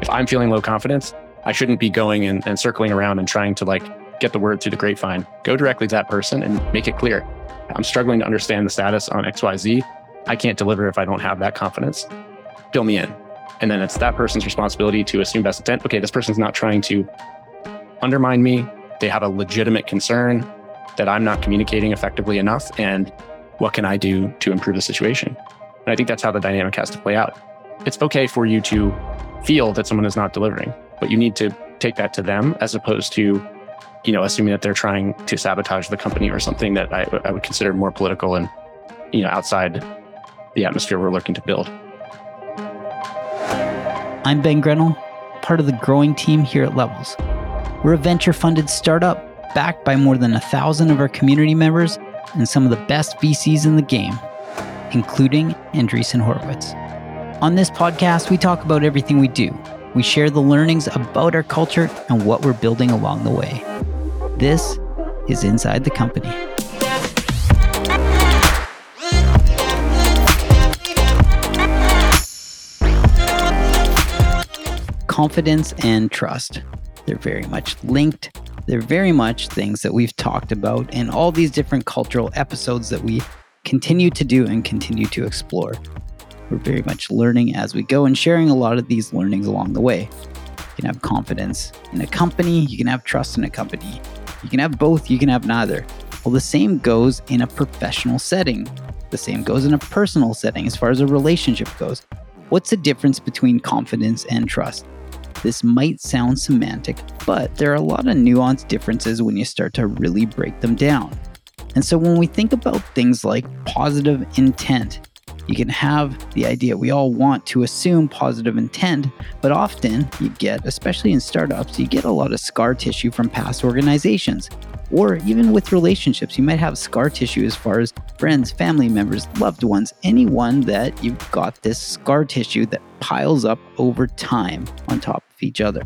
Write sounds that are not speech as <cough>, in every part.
If I'm feeling low confidence, I shouldn't be going and, and circling around and trying to like get the word through the grapevine. Go directly to that person and make it clear. I'm struggling to understand the status on XYZ. I can't deliver if I don't have that confidence. Fill me in. And then it's that person's responsibility to assume best intent. Okay, this person's not trying to undermine me. They have a legitimate concern that I'm not communicating effectively enough. And what can I do to improve the situation? And I think that's how the dynamic has to play out. It's okay for you to feel that someone is not delivering, but you need to take that to them as opposed to, you know, assuming that they're trying to sabotage the company or something that I, I would consider more political and, you know, outside the atmosphere we're looking to build. I'm Ben Grenell, part of the growing team here at Levels. We're a venture funded startup backed by more than a thousand of our community members and some of the best VCs in the game, including Andreessen Horowitz. On this podcast, we talk about everything we do. We share the learnings about our culture and what we're building along the way. This is Inside the Company. Confidence and trust. They're very much linked. They're very much things that we've talked about in all these different cultural episodes that we continue to do and continue to explore. We're very much learning as we go and sharing a lot of these learnings along the way. You can have confidence in a company, you can have trust in a company. You can have both, you can have neither. Well, the same goes in a professional setting. The same goes in a personal setting as far as a relationship goes. What's the difference between confidence and trust? This might sound semantic, but there are a lot of nuanced differences when you start to really break them down. And so when we think about things like positive intent, you can have the idea we all want to assume positive intent, but often you get, especially in startups, you get a lot of scar tissue from past organizations. Or even with relationships, you might have scar tissue as far as friends, family members, loved ones, anyone that you've got this scar tissue that piles up over time on top of each other.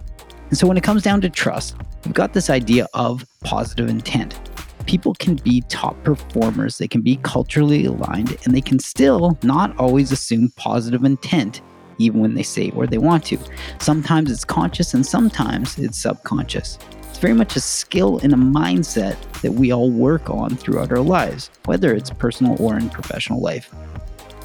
And so when it comes down to trust, you've got this idea of positive intent. People can be top performers, they can be culturally aligned, and they can still not always assume positive intent even when they say where they want to. Sometimes it's conscious and sometimes it's subconscious. It's very much a skill and a mindset that we all work on throughout our lives, whether it's personal or in professional life.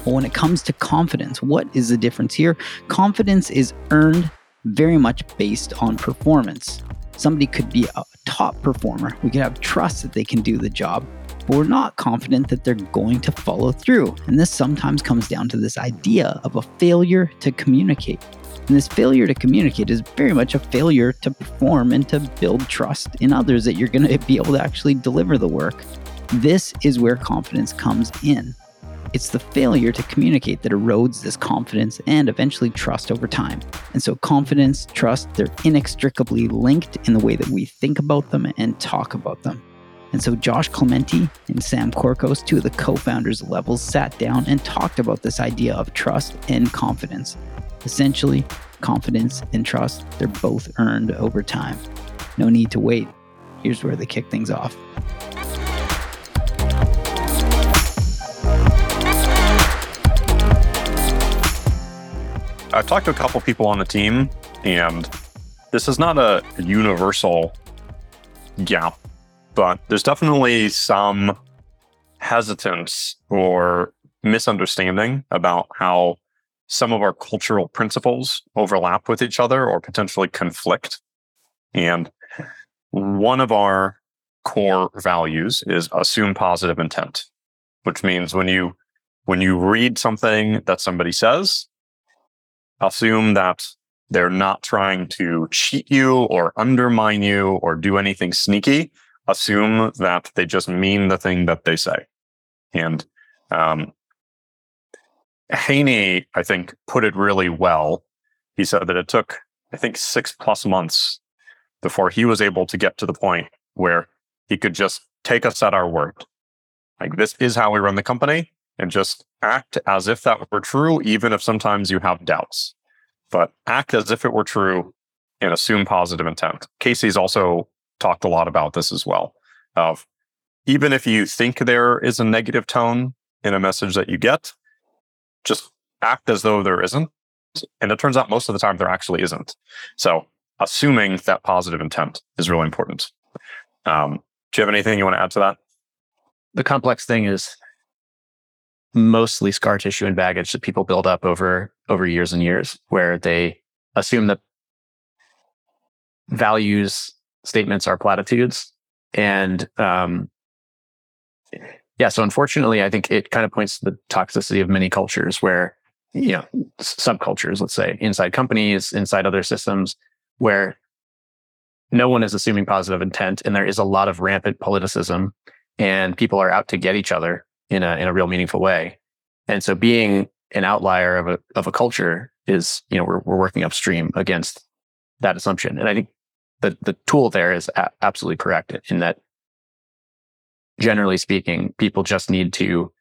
But when it comes to confidence, what is the difference here? Confidence is earned very much based on performance. Somebody could be a top performer. We could have trust that they can do the job, but we're not confident that they're going to follow through. And this sometimes comes down to this idea of a failure to communicate. And this failure to communicate is very much a failure to perform and to build trust in others that you're going to be able to actually deliver the work. This is where confidence comes in. It's the failure to communicate that erodes this confidence and eventually trust over time. And so, confidence, trust, they're inextricably linked in the way that we think about them and talk about them. And so, Josh Clemente and Sam Corcos, two of the co founders of Levels, sat down and talked about this idea of trust and confidence. Essentially, confidence and trust, they're both earned over time. No need to wait. Here's where they kick things off. I've talked to a couple people on the team, and this is not a universal gap, but there's definitely some hesitance or misunderstanding about how some of our cultural principles overlap with each other or potentially conflict. And one of our core values is assume positive intent, which means when you when you read something that somebody says, assume that they're not trying to cheat you or undermine you or do anything sneaky. Assume that they just mean the thing that they say. And um, Haney, I think, put it really well. He said that it took, I think, six plus months before he was able to get to the point where he could just take us at our word. Like, this is how we run the company and just act as if that were true, even if sometimes you have doubts. But act as if it were true and assume positive intent. Casey's also talked a lot about this as well. Of even if you think there is a negative tone in a message that you get, just act as though there isn't And it turns out most of the time there actually isn't. So assuming that positive intent is really important. Um, do you have anything you want to add to that? The complex thing is mostly scar tissue and baggage that people build up over over years and years, where they assume that values statements are platitudes, and um, yeah. So unfortunately, I think it kind of points to the toxicity of many cultures, where you know subcultures, let's say, inside companies, inside other systems, where no one is assuming positive intent, and there is a lot of rampant politicism, and people are out to get each other in a in a real meaningful way. And so, being an outlier of a of a culture is, you know, we're we're working upstream against that assumption. And I think the the tool there is a- absolutely correct in that. Generally speaking, people just need to.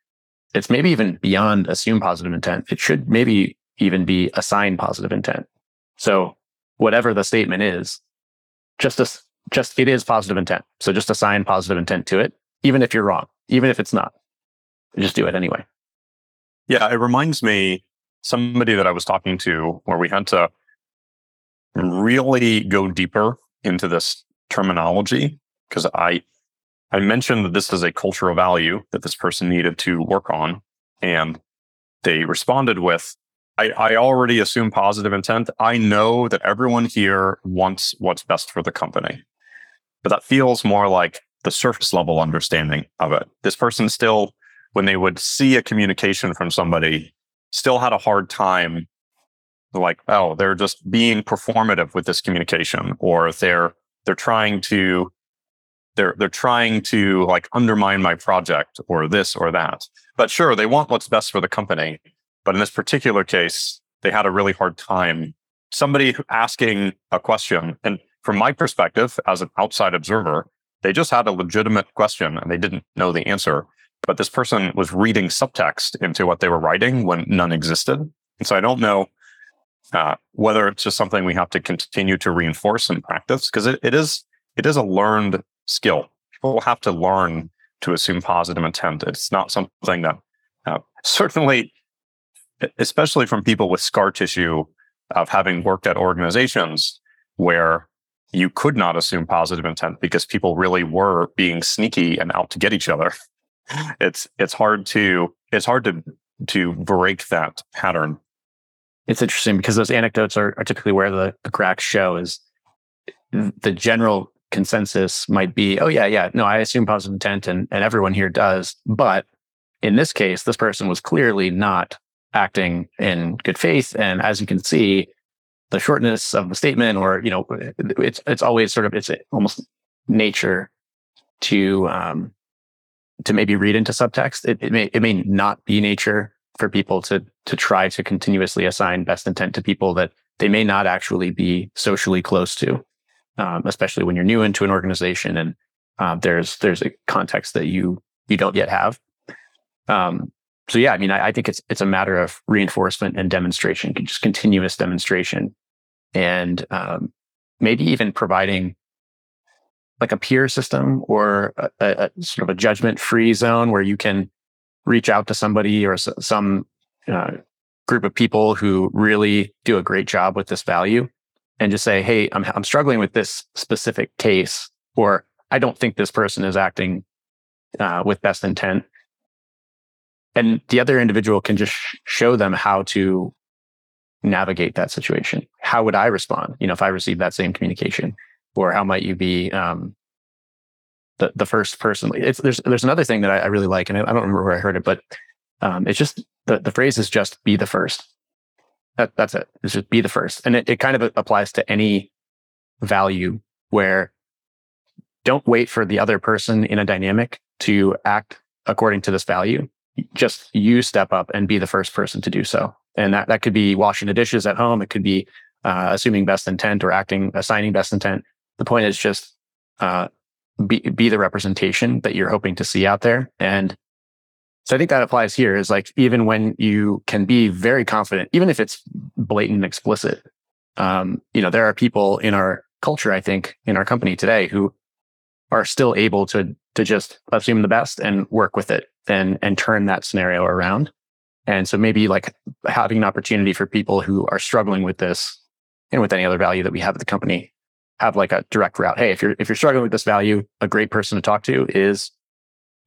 It's maybe even beyond assume positive intent. It should maybe even be assign positive intent. So whatever the statement is, just as just it is positive intent. So just assign positive intent to it, even if you're wrong, even if it's not. Just do it anyway. Yeah, it reminds me somebody that I was talking to where we had to really go deeper into this terminology because I I mentioned that this is a cultural value that this person needed to work on, and they responded with, I, I already assume positive intent. I know that everyone here wants what's best for the company. But that feels more like the surface level understanding of it. This person still, when they would see a communication from somebody, still had a hard time like, oh, they're just being performative with this communication, or they're they're trying to they're they're trying to like undermine my project or this or that. But sure, they want what's best for the company. But in this particular case, they had a really hard time. Somebody asking a question, and from my perspective as an outside observer, they just had a legitimate question and they didn't know the answer. But this person was reading subtext into what they were writing when none existed. And so I don't know uh, whether it's just something we have to continue to reinforce and practice because it, it is it is a learned skill. People have to learn to assume positive intent. It's not something that uh, <laughs> certainly, especially from people with scar tissue of having worked at organizations where you could not assume positive intent because people really were being sneaky and out to get each other. It's it's hard to it's hard to to break that pattern it's interesting because those anecdotes are, are typically where the, the cracks show is the general consensus might be, oh yeah, yeah, no, I assume positive intent and, and everyone here does. But in this case, this person was clearly not acting in good faith. And as you can see, the shortness of the statement or, you know, it's it's always sort of it's almost nature to um to maybe read into subtext. It, it may it may not be nature for people to to try to continuously assign best intent to people that they may not actually be socially close to, um, especially when you're new into an organization and um, there's there's a context that you you don't yet have. Um, so yeah, I mean, I, I, think it's it's a matter of reinforcement and demonstration, just continuous demonstration, and um, maybe even providing like a peer system or a, a, sort of a judgment free zone where you can reach out to somebody or s- some uh, group of people who really do a great job with this value and just say, Hey, I'm, I'm struggling with this specific case, or I don't think this person is acting uh, with best intent. And the other individual can just sh- show them how to navigate that situation. How would I respond? You know, if I received that same communication, or how might you be um, the, the first person. It's, there's there's another thing that I, I really like, and I, I, don't remember where I heard it, but um, it's just the, the phrase is just be the first. That, that's it. It's just be the first, and it, it kind of applies to any value where don't wait for the other person in a dynamic to act according to this value. Just you step up and be the first person to do so, and that that could be washing the dishes at home. It could be uh, assuming best intent or acting assigning best intent. The point is just uh, be, be the representation that you're hoping to see out there. And so I think that applies here is like, even when you can be very confident, even if it's blatant and explicit, um, you know, there are people in our culture, I think in our company today who are still able to, to just assume the best and work with it and, and turn that scenario around. And so maybe like having an opportunity for people who are struggling with this and with any other value that we have at the company have like a direct route. Hey, if you're if you're struggling with this value, a great person to talk to is,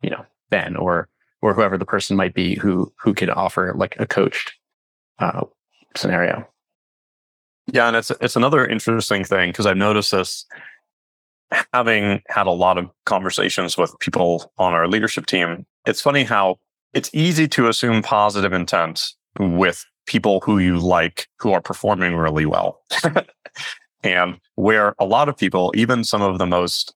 you know, Ben or or whoever the person might be who who can offer like a coached uh, scenario. Yeah, and it's it's another interesting thing because I've noticed this having had a lot of conversations with people on our leadership team. It's funny how it's easy to assume positive intent with people who you like who are performing really well. <laughs> and where a lot of people, even some of the most,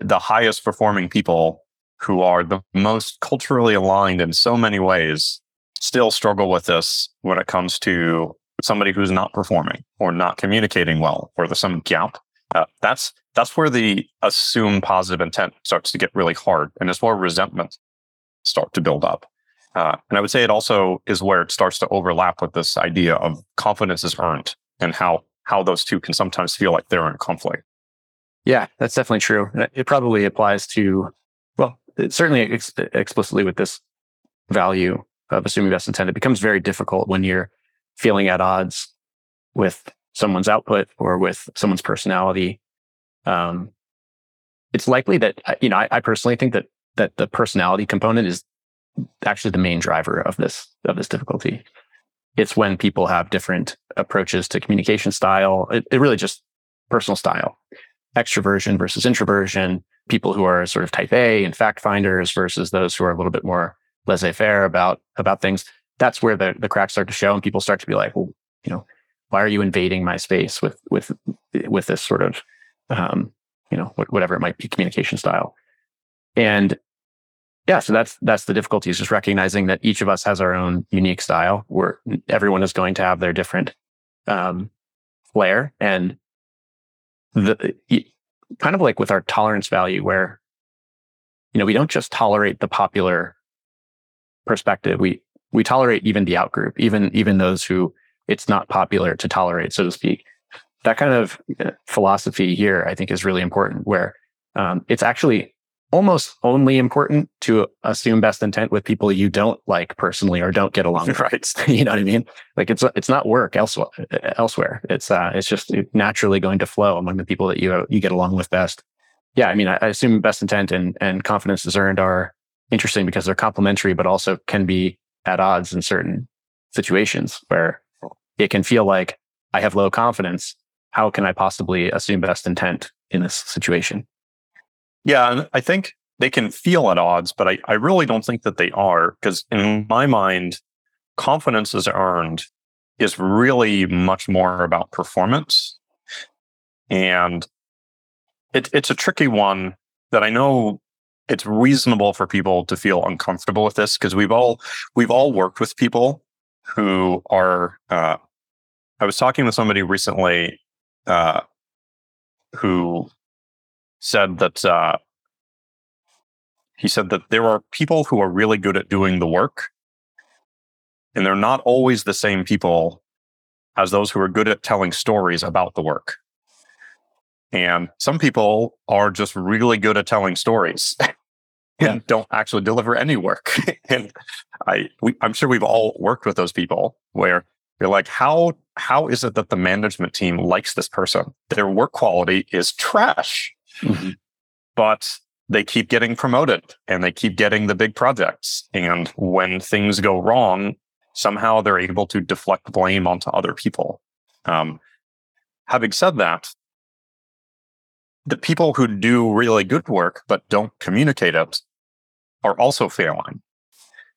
the highest performing people who are the most culturally aligned in so many ways, still struggle with this when it comes to somebody who's not performing or not communicating well, or there's some gap. Uh, that's that's where the assume positive intent starts to get really hard, and it's where resentment start to build up. Uh, and I would say it also is where it starts to overlap with this idea of confidence is earned and how how those two can sometimes feel like they're in conflict. Yeah, that's definitely true. It probably applies to, well, certainly ex- explicitly with this value of assuming best intent, it becomes very difficult when you're feeling at odds with someone's output or with someone's personality. Um, it's likely that, you know, I, I personally think that that the personality component is actually the main driver of this of this difficulty. It's when people have different approaches to communication style. It, it really just personal style, extroversion versus introversion. People who are sort of type A and fact finders versus those who are a little bit more laissez faire about about things. That's where the the cracks start to show, and people start to be like, well, you know, why are you invading my space with with with this sort of um, you know whatever it might be communication style and yeah, so that's that's the difficulty is just recognizing that each of us has our own unique style. Where everyone is going to have their different um, flair, and the kind of like with our tolerance value, where you know we don't just tolerate the popular perspective. We we tolerate even the outgroup, even even those who it's not popular to tolerate, so to speak. That kind of uh, philosophy here, I think, is really important. Where um, it's actually almost only important to assume best intent with people you don't like personally or don't get along <laughs> with. right. <laughs> you know what I mean? Like it's it's not work elsewhere. Elsewhere, it's uh, it's just naturally going to flow among the people that you you get along with best. Yeah, I mean, I, I assume best intent and and confidence is earned are interesting because they're complementary, but also can be at odds in certain situations where it can feel like I have low confidence. How can I possibly assume best intent in this situation? Yeah, I think they can feel at odds, but I, I really don't think that they are because in my mind, confidence is earned is really much more about performance. And it, it's a tricky one that I know it's reasonable for people to feel uncomfortable with this because we've all we've all worked with people who are uh, I was talking with somebody recently uh, who said that uh, he said that there are people who are really good at doing the work, and they're not always the same people as those who are good at telling stories about the work. And some people are just really good at telling stories <laughs> and yeah. don't actually deliver any work. <laughs> and I, we, I'm sure we've all worked with those people where you're like, how how is it that the management team likes this person? Their work quality is trash. Mm-hmm. But they keep getting promoted and they keep getting the big projects. And when things go wrong, somehow they're able to deflect blame onto other people. Um, having said that, the people who do really good work but don't communicate it are also failing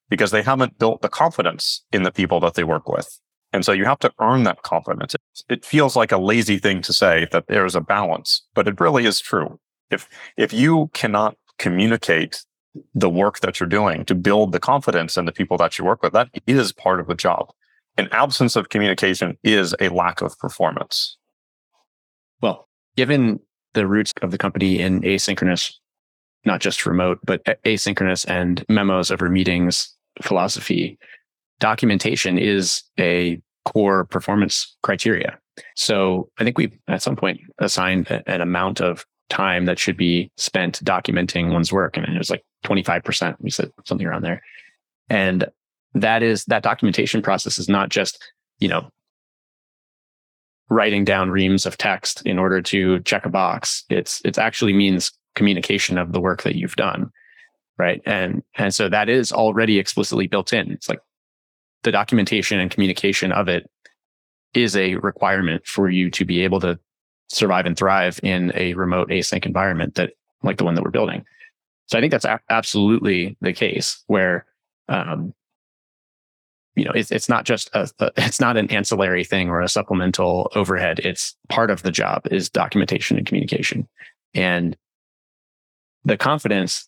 because they haven't built the confidence in the people that they work with. And so you have to earn that confidence. It feels like a lazy thing to say that there's a balance, but it really is true. If, if you cannot communicate the work that you're doing to build the confidence in the people that you work with, that is part of the job. An absence of communication is a lack of performance. Well, given the roots of the company in asynchronous, not just remote, but asynchronous and memos over meetings philosophy, documentation is a core performance criteria. So I think we at some point assigned an amount of time that should be spent documenting one's work. And it was like 25%. We said something around there. And that is that documentation process is not just, you know, writing down reams of text in order to check a box. It's it actually means communication of the work that you've done. Right. And and so that is already explicitly built in. It's like the documentation and communication of it is a requirement for you to be able to survive and thrive in a remote async environment that like the one that we're building. So I think that's a- absolutely the case where, um, you know, it's, it's not just a, a, <laughs> it's not an ancillary thing or a supplemental overhead. It's part of the job is documentation and communication. And the confidence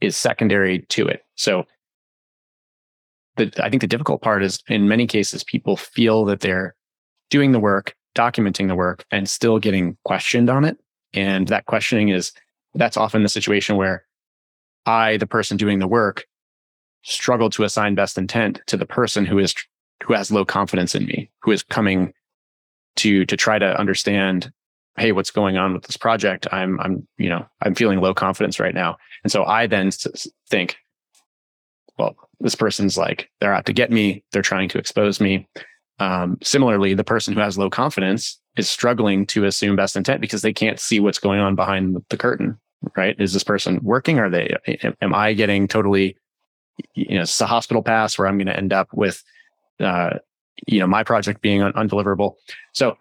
is secondary to it. So the, I think the difficult part is in many cases, people feel that they're doing the work, documenting the work and still getting questioned on it. And that questioning is that's often the situation where I, the person doing the work, struggle to assign best intent to the person who is who has low confidence in me, who is coming to to try to understand, hey, what's going on with this project? I'm I'm you know I'm feeling low confidence right now, and so I then think, well, this person's like they're out to get me, they're trying to expose me. Um, similarly, the person who has low confidence is struggling to assume best intent because they can't see what's going on behind the curtain. Right? Is this person working? Are they? Am I getting totally? You know, it's a hospital pass where I'm going to end up with, uh, you know, my project being un- undeliverable. So,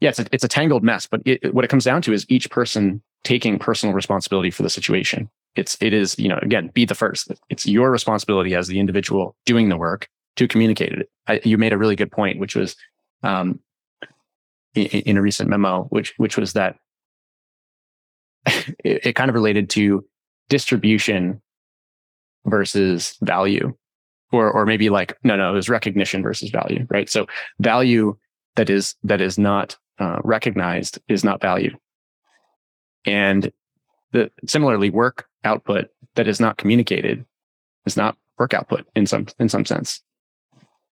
yeah, it's a, it's a tangled mess. But it, what it comes down to is each person taking personal responsibility for the situation. It's it is you know again be the first. It's your responsibility as the individual doing the work to communicate it. I, you made a really good point, which was um, in, in, a recent memo, which which was that <laughs> it, it kind of related to distribution versus value, or or maybe like no no it was recognition versus value, right? So value that is that is not uh, recognized is not value, and the similarly work output that is not communicated is not work output in some in some sense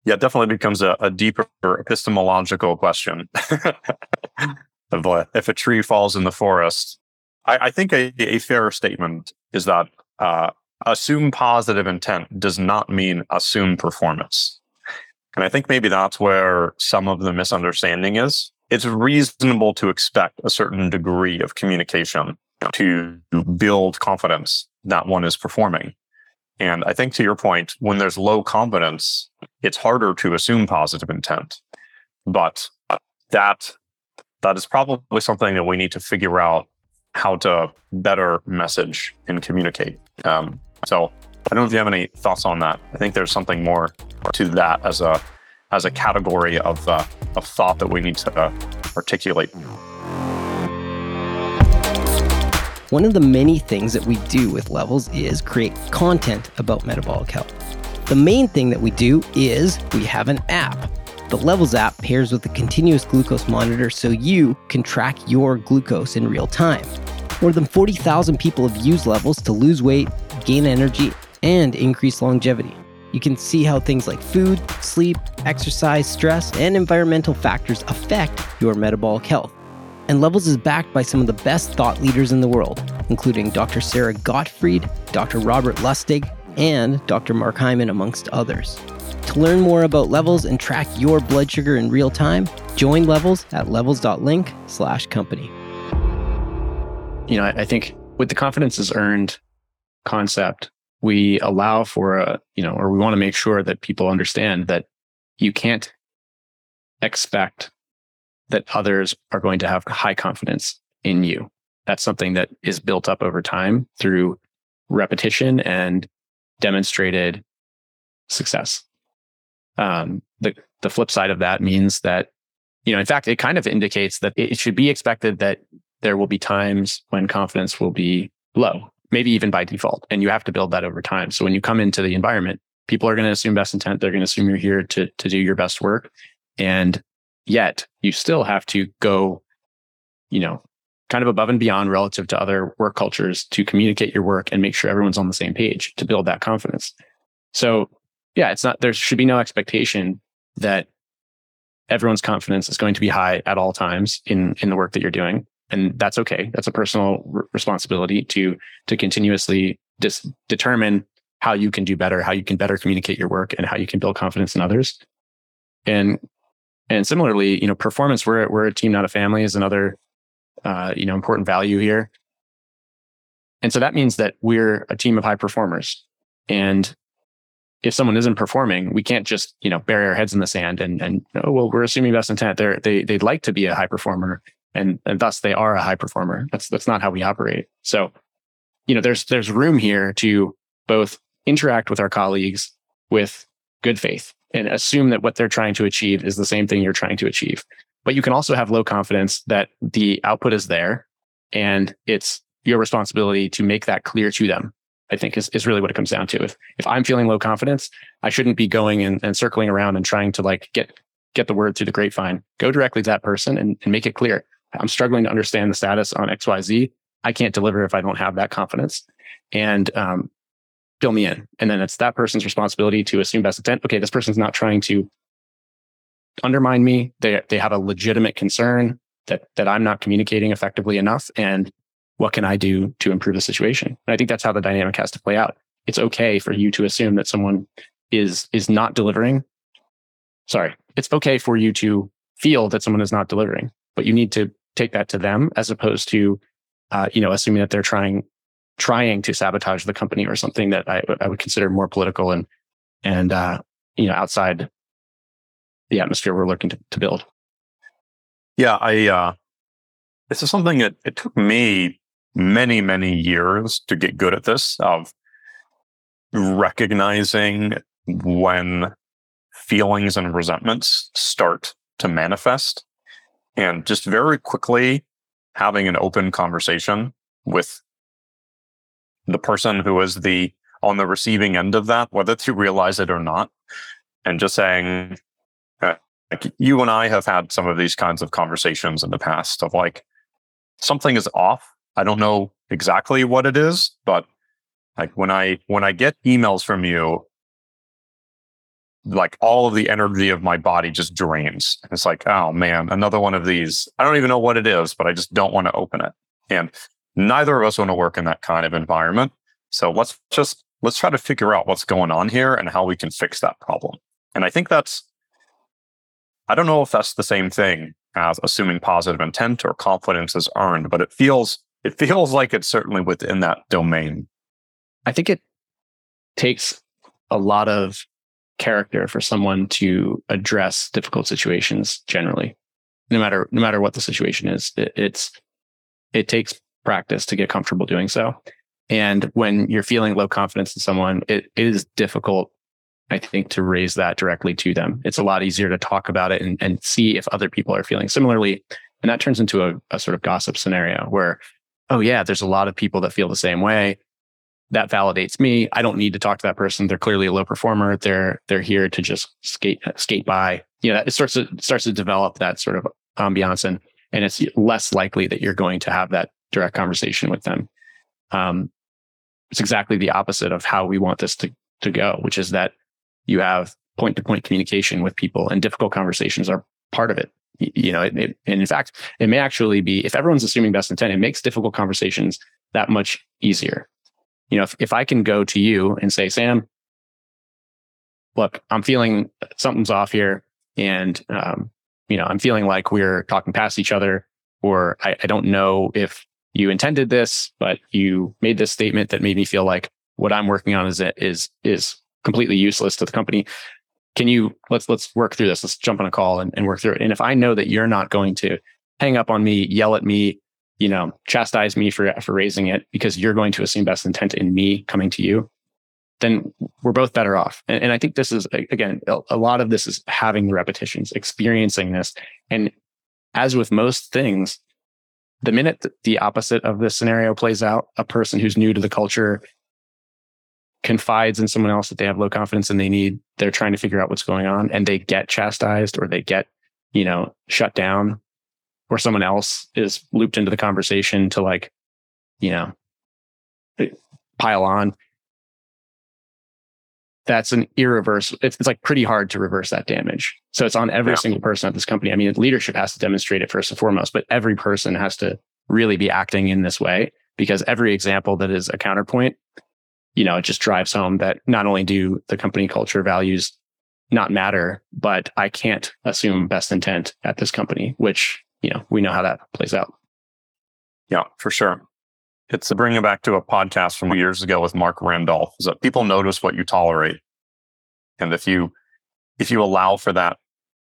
yeah, it definitely becomes a, a deeper epistemological question <laughs> of uh, if a tree falls in the forest. I, I think a, a, fair statement is that uh, assume positive intent does not mean assume performance. And I think maybe that's where some of the misunderstanding is. It's reasonable to expect a certain degree of communication to build confidence that one is performing. And I think to your point, when there's low confidence, it's harder to assume positive intent. But that that is probably something that we need to figure out how to better message and communicate. Um, so I don't know if you have any thoughts on that. I think there's something more to that as a as a category of uh, of thought that we need to uh, articulate. One of the many things that we do with levels is create content about metabolic health. The main thing that we do is we have an app. The Levels app pairs with a continuous glucose monitor so you can track your glucose in real time. More than 40,000 people have used Levels to lose weight, gain energy, and increase longevity. You can see how things like food, sleep, exercise, stress, and environmental factors affect your metabolic health and Levels is backed by some of the best thought leaders in the world, including Dr. Sara Gottfried, Dr. Robert Lustig, and Dr. Mark Hyman, amongst others. To learn more about Levels and track your blood sugar in real time, join Levels at levels.link slash company. You know, I think with the confidence is earned concept, we allow for a, you know, or we want to make sure that people understand that you can't expect that others are going to have high confidence in you. That's something that is built up over time through repetition and demonstrated success. Um, the the flip side of that means that, you know, in fact, it kind of indicates that it should be expected that there will be times when confidence will be low, maybe even by default, and you have to build that over time. So when you come into the environment, people are going to assume best intent. They're going to assume you're here to to do your best work, and Yet you still have to go, you know, kind of above and beyond relative to other work cultures to communicate your work and make sure everyone's on the same page to build that confidence. So yeah, it's not, there should be no expectation that everyone's confidence is going to be high at all times in, in the work that you're doing. And that's okay. That's a personal r- responsibility to, to continuously dis- determine how you can do better, how you can better communicate your work and how you can build confidence in others. And, and similarly, you know, performance, we're, we're a team, not a family is another, uh, you know, important value here. And so that means that we're a team of high performers. And if someone isn't performing, we can't just, you know, bury our heads in the sand and, and, oh, well, we're assuming best intent. They're, they, they'd like to be a high performer and, and thus they are a high performer. That's, that's not how we operate. So, you know, there's, there's room here to both interact with our colleagues with good faith and assume that what they're trying to achieve is the same thing you're trying to achieve. But you can also have low confidence that the output is there and it's your responsibility to make that clear to them. I think is, is really what it comes down to. If if I'm feeling low confidence, I shouldn't be going and, and circling around and trying to like get get the word through the grapevine. Go directly to that person and, and make it clear. I'm struggling to understand the status on XYZ. I can't deliver if I don't have that confidence. And um, fill me in. And then it's that person's responsibility to assume best intent. Okay, this person's not trying to undermine me. They they have a legitimate concern that that I'm not communicating effectively enough. And what can I do to improve the situation? And I think that's how the dynamic has to play out. It's okay for you to assume that someone is is not delivering. Sorry, it's okay for you to feel that someone is not delivering, but you need to take that to them as opposed to, uh, you know, assuming that they're trying trying to sabotage the company or something that I, I would consider more political and and uh, you know outside the atmosphere we're looking to, to build. Yeah, I uh, this is something that it took me many many years to get good at this of recognizing when feelings and resentments start to manifest and just very quickly having an open conversation with the person who is the on the receiving end of that, whether to realize it or not, and just saying, uh, like you and I have had some of these kinds of conversations in the past of like something is off. I don't know exactly what it is, but like when I when I get emails from you, like all of the energy of my body just drains. It's like, oh man, another one of these. I don't even know what it is, but I just don't want to open it. And neither of us want to work in that kind of environment. So let's just let's try to figure out what's going on here and how we can fix that problem. And I think that's I don't know if that's the same thing as assuming positive intent or confidence is earned, but it feels it feels <laughs> like it's certainly within that domain. I think it takes a lot of character for someone to address difficult situations generally no matter no matter what the situation is it, it's it takes practice to get comfortable doing so. And when you're feeling low confidence in someone, it, is difficult, I think, to raise that directly to them. It's a lot easier to talk about it and, and see if other people are feeling similarly. And that turns into a, a sort of gossip scenario where, oh, yeah, there's a lot of people that feel the same way. That validates me. I don't need to talk to that person. They're clearly a low performer. They're they're here to just skate skate by. You know, it starts to starts to develop that sort of ambiance and and it's less likely that you're going to have that direct conversation with them. Um, it's exactly the opposite of how we want this to, to go, which is that you have point to point communication with people and difficult conversations are part of it. You know, it, it, and in fact, it may actually be, if everyone's assuming best intent, it makes difficult conversations that much easier. You know, if, if I can go to you and say, Sam, look, I'm feeling something's off here. And, um, you know, I'm feeling like we're talking past each other, or I, I don't know if you intended this, but you made this statement that made me feel like what I'm working on is is is completely useless to the company. Can you let's let's work through this. Let's jump on a call and, and work through it. And if I know that you're not going to hang up on me, yell at me, you know, chastise me for for raising it because you're going to assume best intent in me coming to you, then we're both better off. And, and I think this is again a, a lot of this is having the repetitions, experiencing this, and as with most things, the minute the opposite of this scenario plays out, a person who's new to the culture confides in someone else that they have low confidence and they need, they're trying to figure out what's going on and they get chastised or they get, you know, shut down or someone else is looped into the conversation to like, you know, pile on that's an irreversible. It's, it's, like pretty hard to reverse that damage. So it's on every yeah. single person at this company. I mean, leadership has to demonstrate it first and foremost, but every person has to really be acting in this way because every example that is a counterpoint you know, it just drives home that not only do the company culture values not matter, but I can't assume best intent at this company, which, you know, we know how that plays out. Yeah, for sure. It's bringing back to a podcast from years ago with Marc Randolph is that people notice what you tolerate. And if you, if you allow for that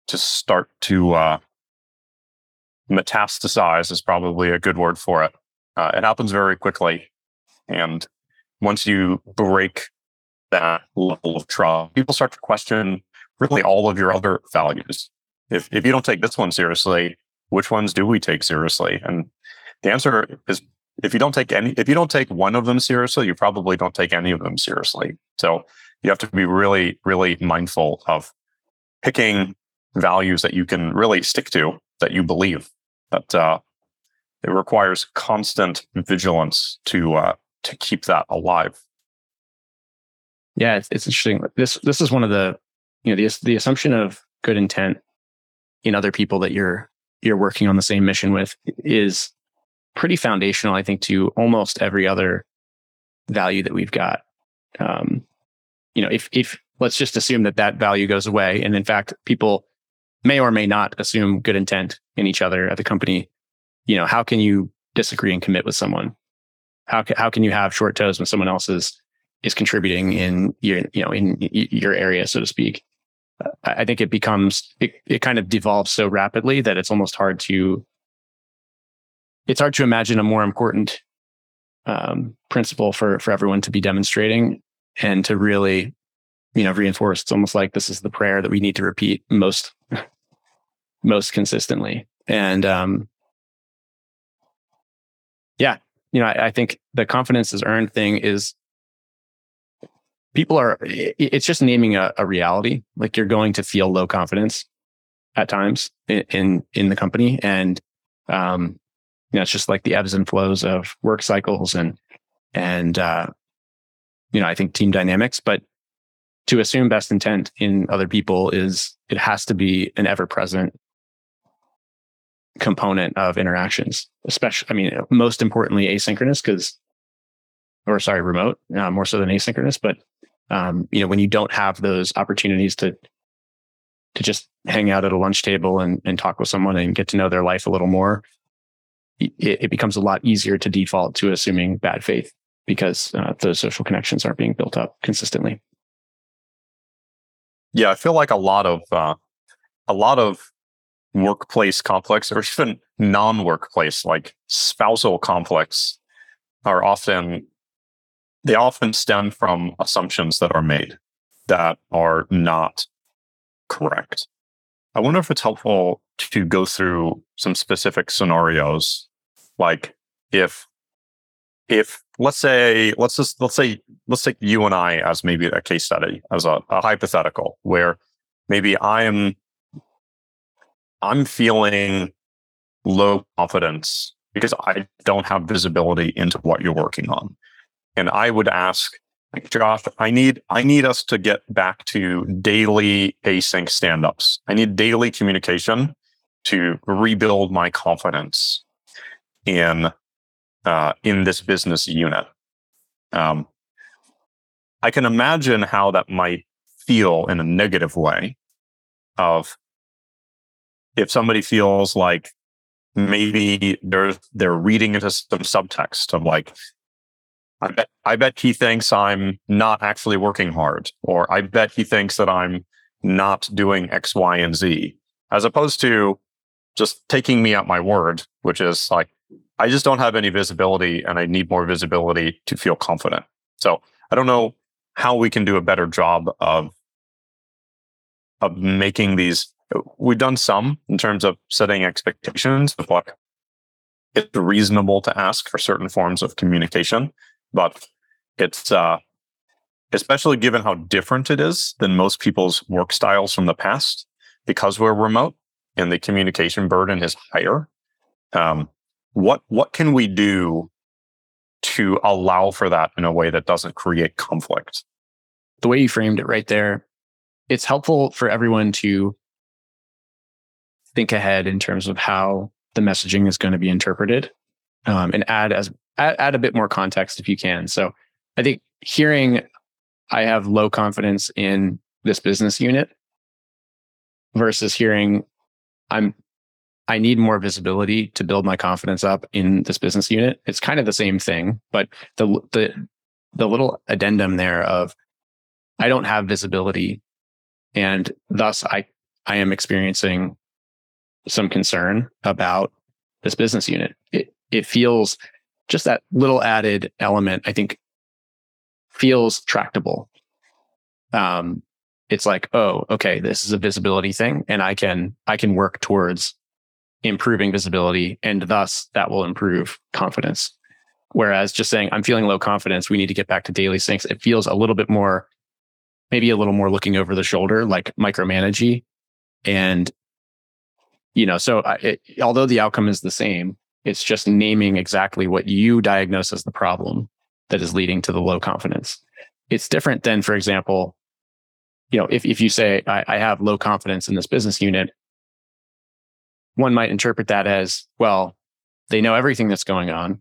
to start to, uh, metastasize is probably a good word for it. Uh, it happens very quickly. And once you break that level of trust, people start to question really all of your other values. If, if you don't take this one seriously, which ones do we take seriously? And the answer is if you don't take any, if you don't take one of them seriously, you probably don't take any of them seriously. So you have to be really, really mindful of picking values that you can really stick to that you believe that uh, it requires constant vigilance to uh, to keep that alive. Yeah, it's, it's interesting. This this is one of the you know the the assumption of good intent in other people that you're you're working on the same mission with is pretty foundational, I think, to almost every other value that we've got. Um, you know, if if let's just assume that that value goes away, and in fact, people may or may not assume good intent in each other at the company. You know, how can you disagree and commit with someone? How can, how can you have short toes when someone else is is contributing in your you know in your area, so to speak? I think it becomes it, it kind of devolves so rapidly that it's almost hard to it's hard to imagine a more important um, principle for for everyone to be demonstrating and to really you know reinforce. It's almost like this is the prayer that we need to repeat most <laughs> most consistently. And um yeah you know I, I think the confidence is earned thing is people are it's just naming a, a, reality. Like you're going to feel low confidence at times in in, in the company. And um know it's just like the ebbs and flows of work cycles and and uh you know i think team dynamics but to assume best intent in other people is it has to be an ever present component of interactions especially i mean most importantly asynchronous because or sorry remote uh, more so than asynchronous but um, you know, when you don't have those opportunities to to just hang out at a lunch table and, and talk with someone and get to know their life a little more, it, it becomes a lot easier to default to assuming bad faith because uh, those social connections aren't being built up consistently. Yeah, I feel like a lot of uh, a lot of workplace conflicts, or <laughs> even non-workplace, like spousal conflicts, are often they often stem from assumptions that are made that are not correct. I wonder if it's helpful to go through some specific scenarios, like if if let's say let's just let's say let's take you and I as maybe a case study as a, a hypothetical where maybe I am I'm feeling low confidence because I don't have visibility into what you're working on and I would ask, Josh, I need I need us to get back to daily async stand-ups. I need daily communication to rebuild my confidence in uh, in this business unit. Um, I can imagine how that might feel in a negative way of if somebody feels like maybe they're they're reading into some subtext of like I bet, I bet he thinks I'm not actually working hard, or I bet he thinks that I'm not doing X, Y, and Z, as opposed to just taking me at my word, which is like, I just don't have any visibility and I need more visibility to feel confident. So I don't know how we can do a better job of, of making these. We've done some in terms of setting expectations of what it's reasonable to ask for certain forms of communication but it's uh, especially given how different it is than most people's work styles from the past because we're remote and the communication burden is higher. Um, what what can we do to allow for that in a way that doesn't create conflict? The way you framed it right there, it's helpful for everyone to think ahead in terms of how the messaging is going to be interpreted um, and add as add, add a bit more context if you can. So I think hearing I have low confidence in this business unit versus hearing I'm I need more visibility to build my confidence up in this business unit. It's kind of the same thing, but the the the little addendum there of I don't have visibility and thus I I am experiencing some concern about this business unit. It it feels just that little added element I think feels tractable. Um it's like, oh, okay, this is a visibility thing and I can I can work towards improving visibility and thus that will improve confidence. Whereas just saying, I'm feeling low confidence, we need to get back to daily syncs, it feels a little bit more, maybe a little more looking over the shoulder, like micromanagey. And, you know, so it, although the outcome is the same, it's just naming exactly what you diagnose as the problem that is leading to the low confidence. It's different than, for example, you know, if, if you say, I, I have low confidence in this business unit, one might interpret that as, well, they know everything that's going on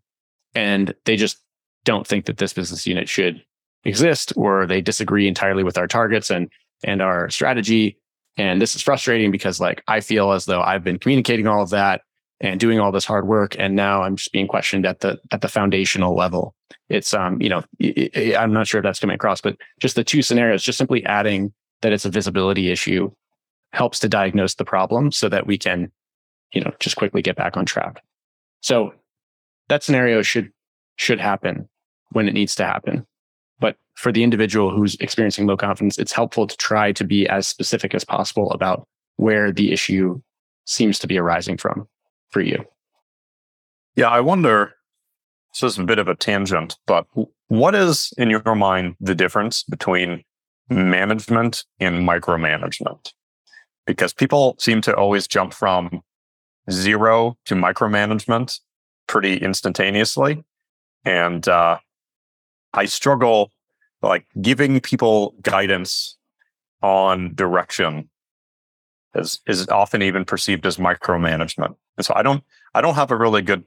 and they just don't think that this business unit should exist or they disagree entirely with our targets and and our strategy. And this is frustrating because like i feel as though i've been communicating all of that and doing all this hard work and now i'm just being questioned at the at the foundational level. It's um you know it, it, i'm not sure if that's coming across but just the two scenarios just simply adding that it's a visibility issue helps to diagnose the problem so that we can you know just quickly get back on track. So that scenario should should happen when it needs to happen. But for the individual who's experiencing low confidence it's helpful to try to be as specific as possible about where the issue seems to be arising from for you yeah i wonder this is a bit of a tangent but what is in your mind the difference between management and micromanagement because people seem to always jump from zero to micromanagement pretty instantaneously. And uh, I struggle like giving people guidance on direction is is often even perceived as micromanagement. And so I don't I don't have a really good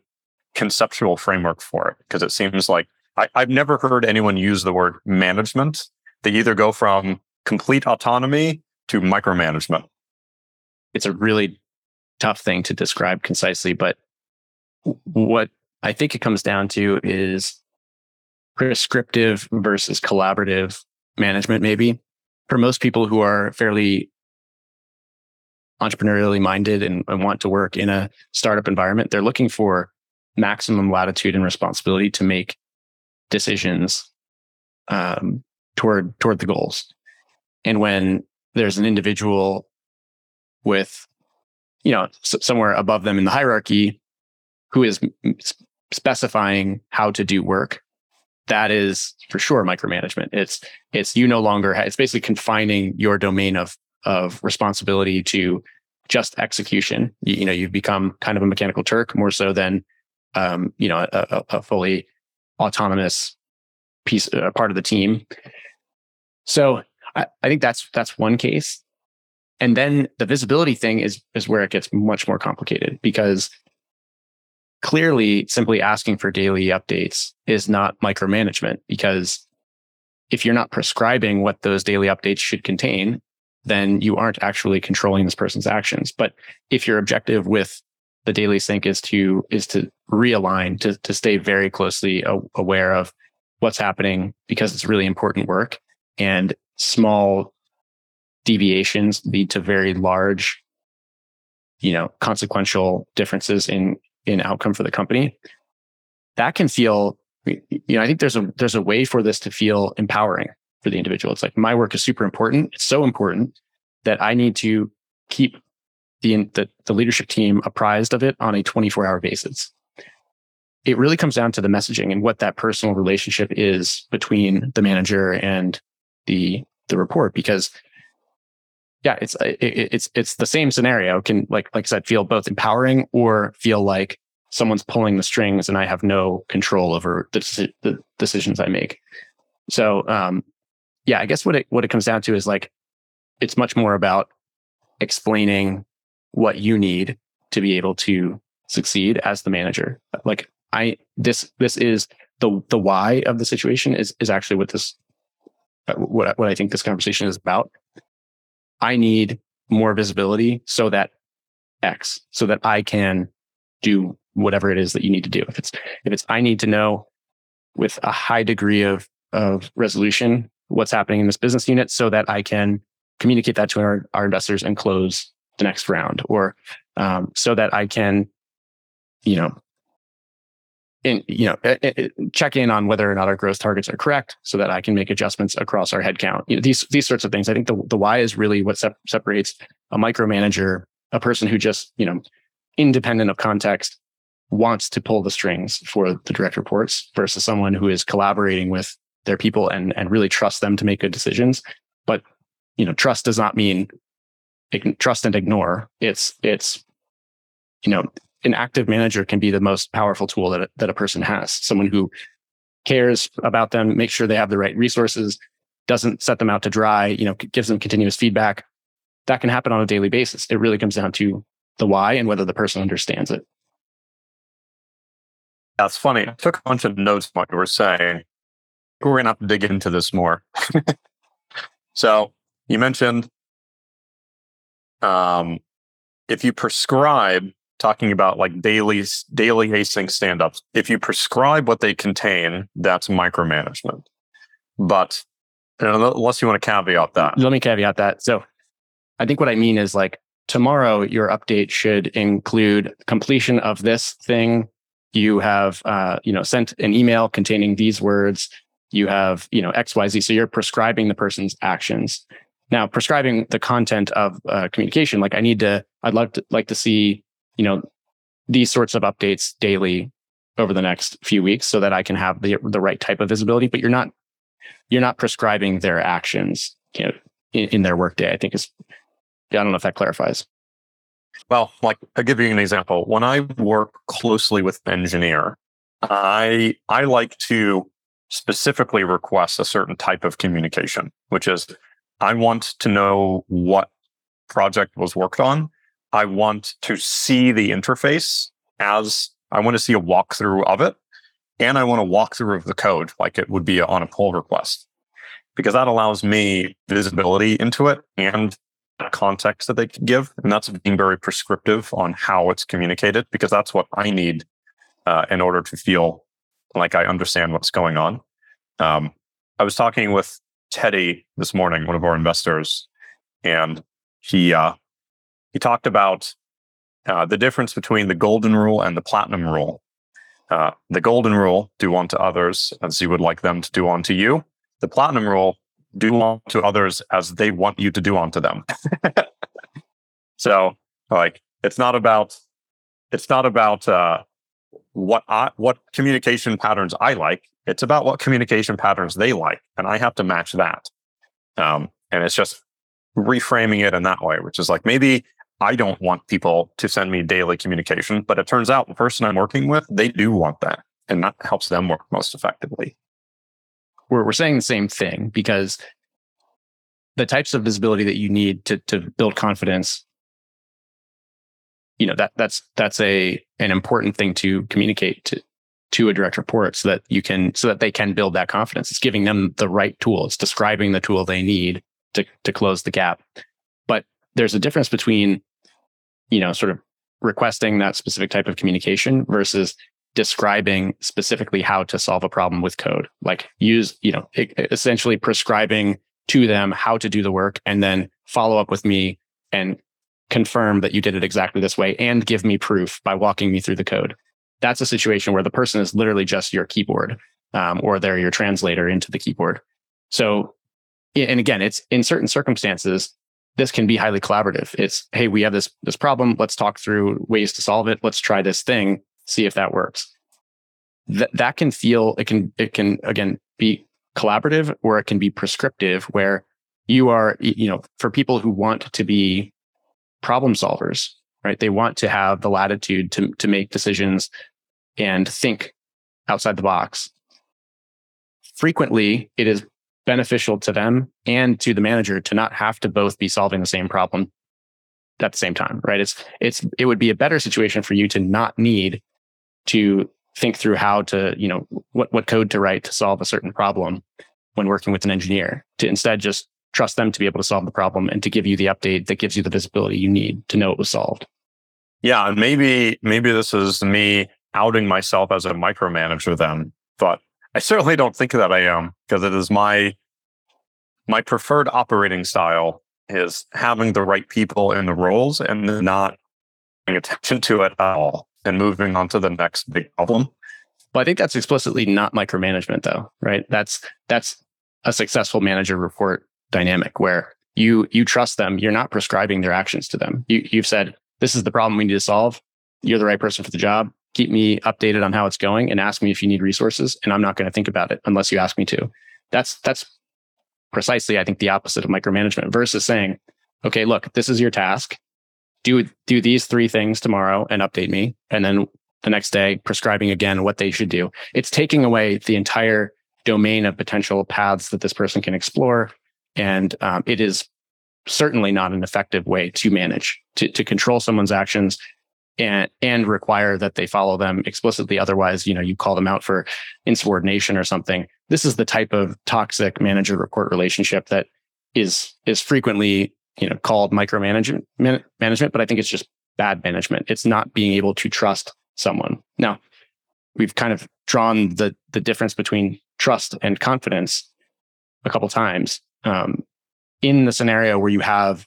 conceptual framework for it because it seems like I, I've never heard anyone use the word management. They either go from complete autonomy to micromanagement. It's a really tough thing to describe concisely, but what I think it comes down to is prescriptive versus collaborative management, maybe. For most people who are fairly entrepreneurially minded and, and, want to work in a startup environment, they're looking for maximum latitude and responsibility to make decisions um, toward toward the goals. And when there's an individual with you know, somewhere above them in the hierarchy who is specifying how to do work. That is for sure micromanagement. It's, it's you no longer, ha- it's basically confining your domain of, of responsibility to just execution. You, you know, you've become kind of a mechanical Turk more so than, um, you know, a, a fully autonomous piece, a part of the team. So I, I think that's, that's one case. And then the visibility thing is, is where it gets much more complicated because clearly simply asking for daily updates is not micromanagement because if you're not prescribing what those daily updates should contain, then you aren't actually controlling this person's actions. But if your objective with the daily sync is to is to realign to to stay very closely aware of what's happening because it's really important work and small deviations lead to very large, you know, consequential differences in in outcome for the company. That can feel, you know, I think there's a there's a way for this to feel empowering for the individual. It's like my work is super important. It's so important that I need to keep the, the, the leadership team apprised of it on a 24 hour basis. It really comes down to the messaging and what that personal relationship is between the manager and the the report because yeah, it's uh, it, it's it's the same scenario. Can like like I said, feel both empowering or feel like someone's pulling the strings and I have no control over the, the decisions I make. So, um, yeah, I guess what it what it comes down to is like it's much more about explaining what you need to be able to succeed as the manager. Like I this this is the the why of the situation is is actually what this uh, what what I think this conversation is about. I need more visibility so that X, so that I can do whatever it is that you need to do. If it's if it's I need to know with a high degree of of resolution what's happening in this business unit so that I can communicate that to our, our investors and close the next round or um, so that I can, you know, in, you know, it, it, check in on whether or not our growth targets are correct so that I can make adjustments across our headcount. You know, these, these sorts of things. I think the, the why is really what sep- separates a micromanager, a person who just, you know, independent of context wants to pull the strings for the direct reports versus someone who is collaborating with their people and, and really trust them to make good decisions. But, you know, trust does not mean trust and ignore. It's, it's, you know, an active manager can be the most powerful tool that, that a person has. Someone who cares about them, makes sure they have the right resources, doesn't set them out to dry, you know, gives them continuous feedback. That can happen on a daily basis. It really comes down to the why and whether the person understands it. That's funny. I took a bunch of notes what you were saying. We're going to have to dig into this more. <laughs> so you mentioned um, if you prescribe talking about like daily daily async stand-ups, if you prescribe what they contain, that's micromanagement. But unless you want to caveat that. Let me caveat that. So I think what I mean is like tomorrow your update should include completion of this thing you have uh, you know sent an email containing these words you have you know xyz so you're prescribing the person's actions now prescribing the content of uh, communication like i need to i'd love to like to see you know these sorts of updates daily over the next few weeks so that i can have the the right type of visibility but you're not you're not prescribing their actions you know in, in their workday i think is i don't know if that clarifies well, like I'll give you an example. When I work closely with an engineer, I I like to specifically request a certain type of communication, which is I want to know what project was worked on. I want to see the interface as I want to see a walkthrough of it. And I want a walkthrough of the code like it would be on a pull request because that allows me visibility into it and context that they can give. And that's being very prescriptive on how it's communicated, because that's what I need uh, in order to feel like I understand what's going on. Um, I was talking with Teddy this morning, one of our investors, and he uh, he talked about uh, the difference between the golden rule and the platinum rule. Uh, the golden rule: do unto others as you would like them to do unto you. The platinum rule: do unto others as they want you to do unto them. <laughs> so like it's not about it's not about uh, what I what communication patterns I like. It's about what communication patterns they like, and I have to match that. Um, and it's just reframing it in that way, which is like maybe I don't want people to send me daily communication, but it turns out the person I'm working with, they do want that, and that helps them work most effectively we're, we're saying the same thing because the types of visibility that you need to, to build confidence you know that that's that's a an important thing to communicate to to a direct report so that you can so that they can build that confidence. It's giving them the right tool. It's describing the tool they need to to close the gap. But there's a difference between you know sort of requesting that specific type of communication versus describing specifically how to solve a problem with code. Like use you know essentially prescribing to them how to do the work and then follow up with me and confirm that you did it exactly this way and give me proof by walking me through the code. That's a situation where the person is literally just your keyboard um, or they're your translator into the keyboard. So and again it's in certain circumstances this can be highly collaborative. It's hey we have this this problem. Let's talk through ways to solve it. Let's try this thing see if that works. That that can feel it can it can again be collaborative or it can be prescriptive where you are you know for people who want to be problem solvers right? They want to have the latitude to to make decisions and think outside the box. Frequently it is beneficial to them and to the manager to not have to both be solving the same problem at the same time right? It's it's it would be a better situation for you to not need to think through how to, you know, what, what code to write to solve a certain problem when working with an engineer, to instead just trust them to be able to solve the problem and to give you the update that gives you the visibility you need to know it was solved. Yeah, and maybe maybe this is me outing myself as a micromanager then, but I certainly don't think that I am because it is my my preferred operating style is having the right people in the roles and not paying attention to it at all and moving on to the next big problem. But I think that's explicitly not micromanagement though, right? That's that's a successful manager report dynamic where you you trust them, you're not prescribing their actions to them. You you've said this is the problem we need to solve. You're the right person for the job. Keep me updated on how it's going and ask me if you need resources and I'm not going to think about it unless you ask me to. That's that's precisely I think the opposite of micromanagement versus saying, okay, look, this is your task do do these three things tomorrow and update me and then the next day prescribing again what they should do it's taking away the entire domain of potential paths that this person can explore and um, it is certainly not an effective way to manage to, to control someone's actions and and require that they follow them explicitly otherwise you know you call them out for insubordination or something this is the type of toxic manager report relationship that is is frequently you know called micromanagement management, but I think it's just bad management. It's not being able to trust someone. Now, we've kind of drawn the the difference between trust and confidence a couple times um, in the scenario where you have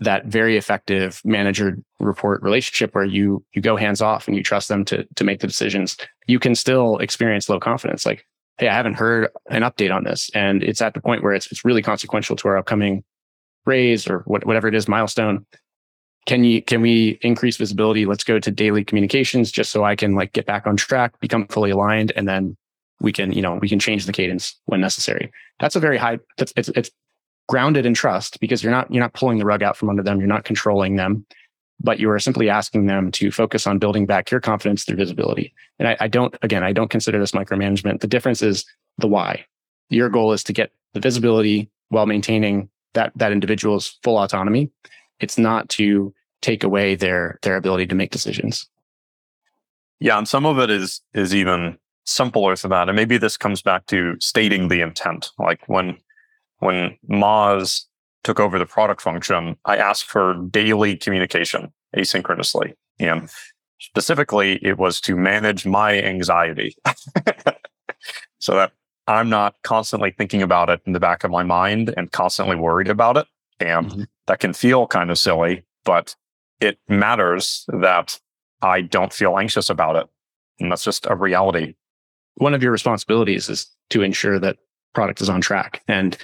that very effective manager report relationship where you you go hands off and you trust them to to make the decisions you can still experience low confidence. Like hey i haven't heard an update on this. And it's at the point where it's it's really consequential to our upcoming raise or what, whatever it is milestone. Can you can we increase visibility? Let's go to daily communications just so i can like get back on track become fully aligned and then we can you know we can change the cadence when necessary. That's a very high it's it's, it's grounded in trust because you're not you're not pulling the rug out from under them. You're not controlling them but you are simply asking them to focus on building back your confidence through visibility. And I, I don't again i don't consider this micromanagement. The difference is the why. Your goal is to get the visibility while maintaining that that individual's full autonomy. It's not to take away their their ability to make decisions. Yeah, and some of it is is even simpler than that. And maybe this comes back to stating the intent. Like when when Moz took over the product function, I asked for daily communication asynchronously. And specifically, it was to manage my anxiety <laughs> so that I'm not constantly thinking about it in the back of my mind and constantly worried about it. And mm-hmm. that can feel kind of silly, but it matters that I don't feel anxious about it. And that's just a reality. One of your responsibilities is to ensure that product is on track. And,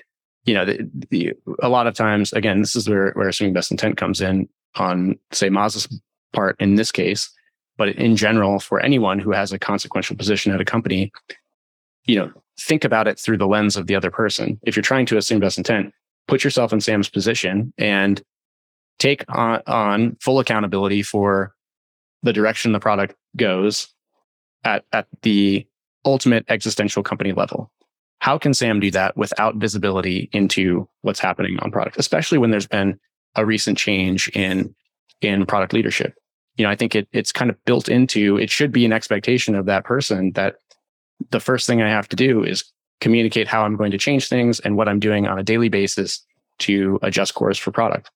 you know, the, the, a lot of times, again, this is where, where assuming best intent comes in on, say, Moz's part in this case. But in general, for anyone who has a consequential position at a company, you know, think about it through the lens of the other person. If you're trying to assume best intent, put yourself in Sam's position and take on, on full accountability for the direction the product goes at, at the ultimate existential company level. How can Sam do that without visibility into what's happening on product, especially when there's been a recent change in, in product leadership? You know, I think it, it's kind of built into, it should be an expectation of that person that the first thing I have to do is communicate how I'm going to change things and what I'm doing on a daily basis to adjust course for product.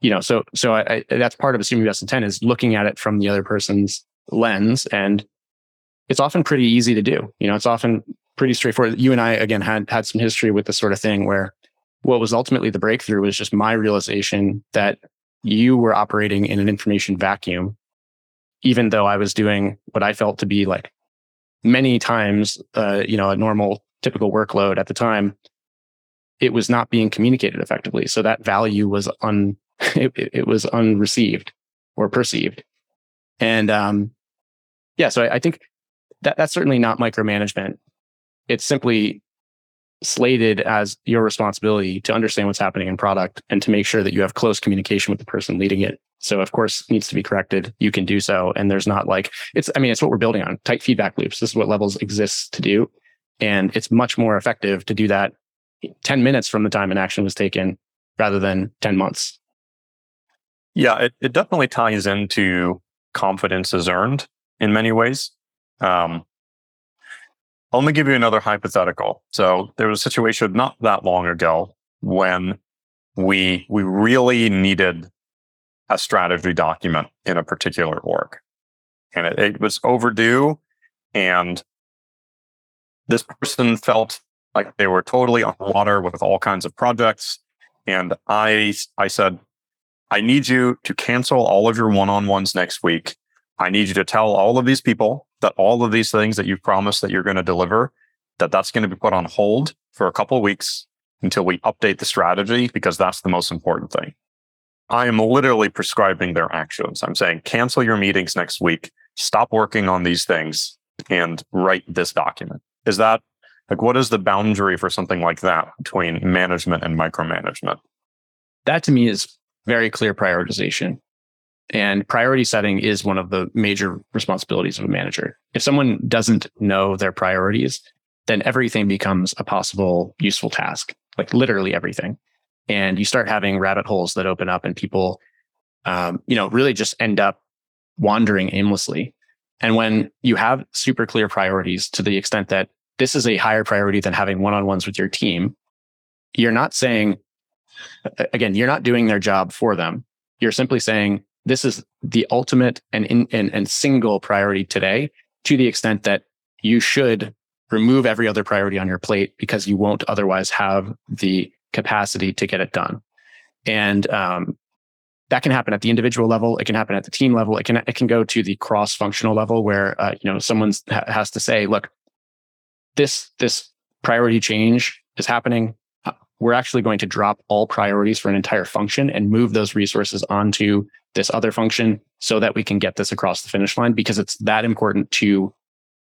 You know, so so I, I, that's part of assuming best intent is looking at it from the other person's lens, and it's often pretty easy to do. You know, it's often pretty straightforward. You and I again had had some history with this sort of thing where what was ultimately the breakthrough was just my realization that you were operating in an information vacuum, even though I was doing what I felt to be like many times, uh, you know, a normal typical workload at the time, it was not being communicated effectively. So that value was un, <laughs> it, it was unreceived or perceived. And, um, yeah, so I, I think that that's certainly not micromanagement. It's simply slated as your responsibility to understand what's happening in product and to make sure that you have close communication with the person leading it so of course needs to be corrected. You can do so. And there's not like it's, I mean, it's what we're building on tight feedback loops. This is what levels exists to do. And it's much more effective to do that 10 minutes from the time an action was taken rather than 10 months. Yeah, it, it definitely ties into confidence is earned. in many ways. Um, let me give you another hypothetical. So there was a situation not that long ago when we we really needed a strategy document in a particular org, and it, it was overdue, and this person felt like they were totally on water with all kinds of projects, and I I said, I need you to cancel all of your one-on-ones next week. I need you to tell all of these people that all of these things that you've promised that you're going to deliver, that that's going to be put on hold for a couple of weeks until we update the strategy because that's the most important thing. I am literally prescribing their actions. I'm saying cancel your meetings next week, stop working on these things and write this document. Is that like what is the boundary for something like that between management and micromanagement? That to me is very clear prioritization. And priority setting is one of the major responsibilities of a manager. If someone doesn't know their priorities, then everything becomes a possible useful task, like literally everything. And you start having rabbit holes that open up and people, um, you know, really just end up wandering aimlessly. And when you have super clear priorities to the extent that this is a higher priority than having one on ones with your team, you're not saying, again, you're not doing their job for them. You're simply saying, this is the ultimate and, in, and, and single priority today to the extent that you should remove every other priority on your plate because you won't otherwise have the capacity to get it done. And um, that can happen at the individual level. It can happen at the team level. It can it can go to the cross functional level where uh, you know someone ha- has to say, look, this this priority change is happening. We're actually going to drop all priorities for an entire function and move those resources onto this other function so that we can get this across the finish line because it's that important to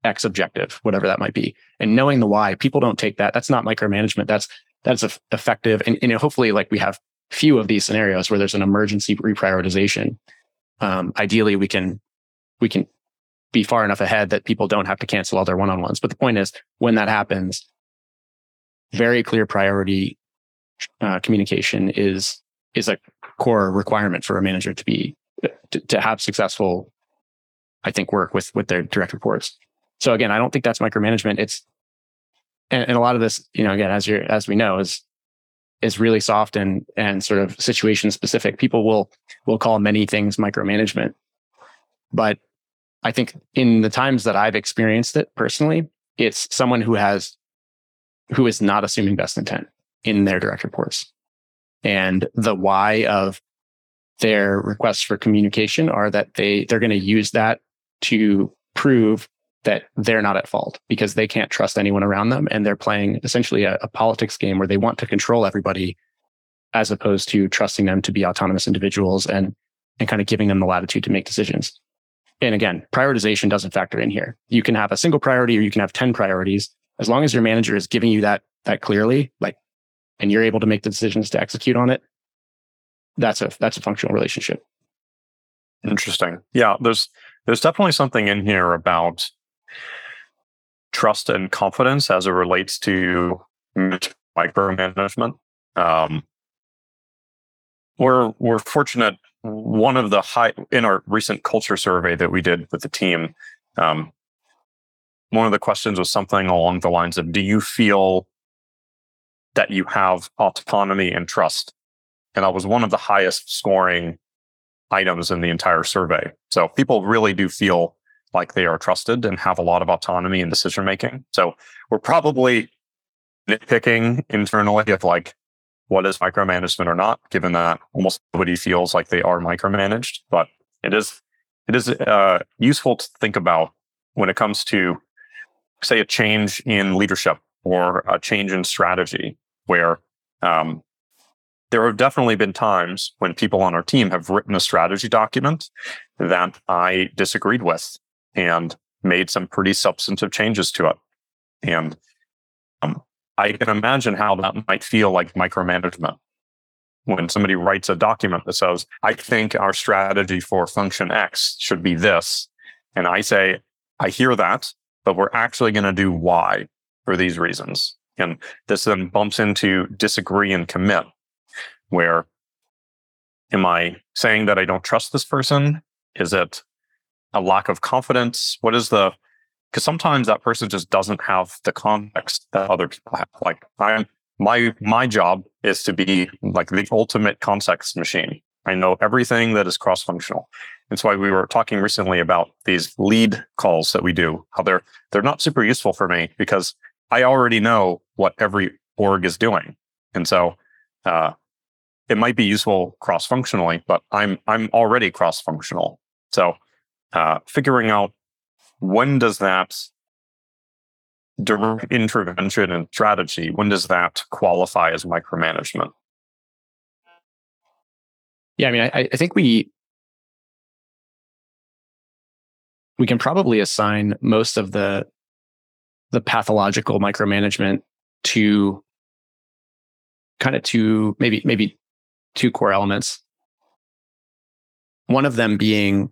X objective, whatever that might be. And knowing the why, people don't take that. That's not micromanagement. That's that's effective. And, hopefully, like we have few of these scenarios where there's an emergency reprioritization. Um, ideally, we can we can be far enough ahead that people don't have to cancel all their one-on-ones. But the point is, when that happens, very clear priority uh, communication is is a core requirement for a manager to be to, to have successful, I think, work with with their direct reports. So again, I don't think that's micromanagement. It's and, and a lot of this, you know, again, as you're as we know, is is really soft and and sort of situation specific. People will will call many things micromanagement, but I think in the times that I've experienced it personally, it's someone who has who is not assuming best intent in their direct reports. And the why of their requests for communication are that they they're going to use that to prove that they're not at fault because they can't trust anyone around them. And they're playing essentially a, a, politics game where they want to control everybody as opposed to trusting them to be autonomous individuals and and kind of giving them the latitude to make decisions. And again prioritization doesn't factor in here. You can have a single priority or you can have 10 priorities. As long as your manager is giving you that that clearly like and you're able to make the decisions to execute on it that's a that's a functional relationship interesting yeah there's there's definitely something in here about trust and confidence as it relates to micromanagement. Um, we're we're fortunate. One of the high in our recent culture survey that we did with the team, um, one of the questions was something along the lines of, "Do you feel that you have autonomy and trust?" And that was one of the highest scoring items in the entire survey. So people really do feel like they are trusted and have a lot of autonomy in decision making. So we're probably nitpicking internally of like what is micromanagement or not, given that almost nobody feels like they are micromanaged. But it is it is uh, useful to think about when it comes to say a change in leadership or a change in strategy where um, there have definitely been times when people on our team have written a strategy document that I disagreed with and made some pretty substantive changes to it. And um, I can imagine how that might feel like micromanagement when somebody writes a document that says, I think our strategy for function X should be this. And I say, I hear that, but we're actually going to do Y for these reasons. And this then bumps into disagree and commit, where am I saying that I don't trust this person? Is it a lack of confidence? What is the because sometimes that person just doesn't have the context that other people have. Like I my my job is to be like the ultimate context machine. I know everything that is cross functional. That's why we were talking recently about these lead calls that we do. How they're they're not super useful for me because I already know what every org is doing, and so uh, it might be useful cross functionally. But I'm I'm already cross functional. So uh, figuring out when does that direct intervention and strategy when does that qualify as micromanagement? Yeah, I mean, I, I think we we can probably assign most of the the pathological micromanagement to kind of two maybe maybe two core elements. One of them being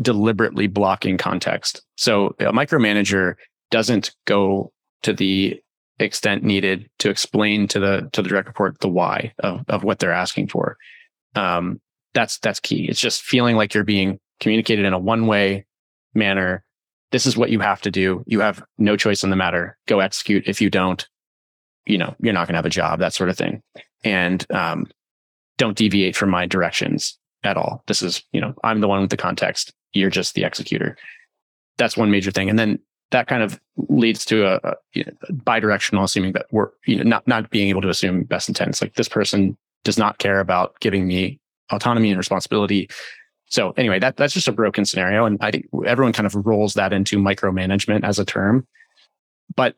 deliberately blocking context. So a micromanager doesn't go to the extent needed to explain to the to the direct report the why of, of what they're asking for. Um, that's that's key. It's just feeling like you're being communicated in a one way manner. This is what you have to do. You have no choice in the matter. Go execute. If you don't, you know, you're not going to have a job, that sort of thing. And um, don't deviate from my directions at all. This is, you know, I'm the one with the context. You're just the executor. That's one major thing. And then that kind of leads to a, a you know, bidirectional assuming that we're, you know, not, not being able to assume best intent. It's like this person does not care about giving me autonomy and responsibility. So anyway, that that's just a broken scenario, and I think everyone kind of rolls that into micromanagement as a term, but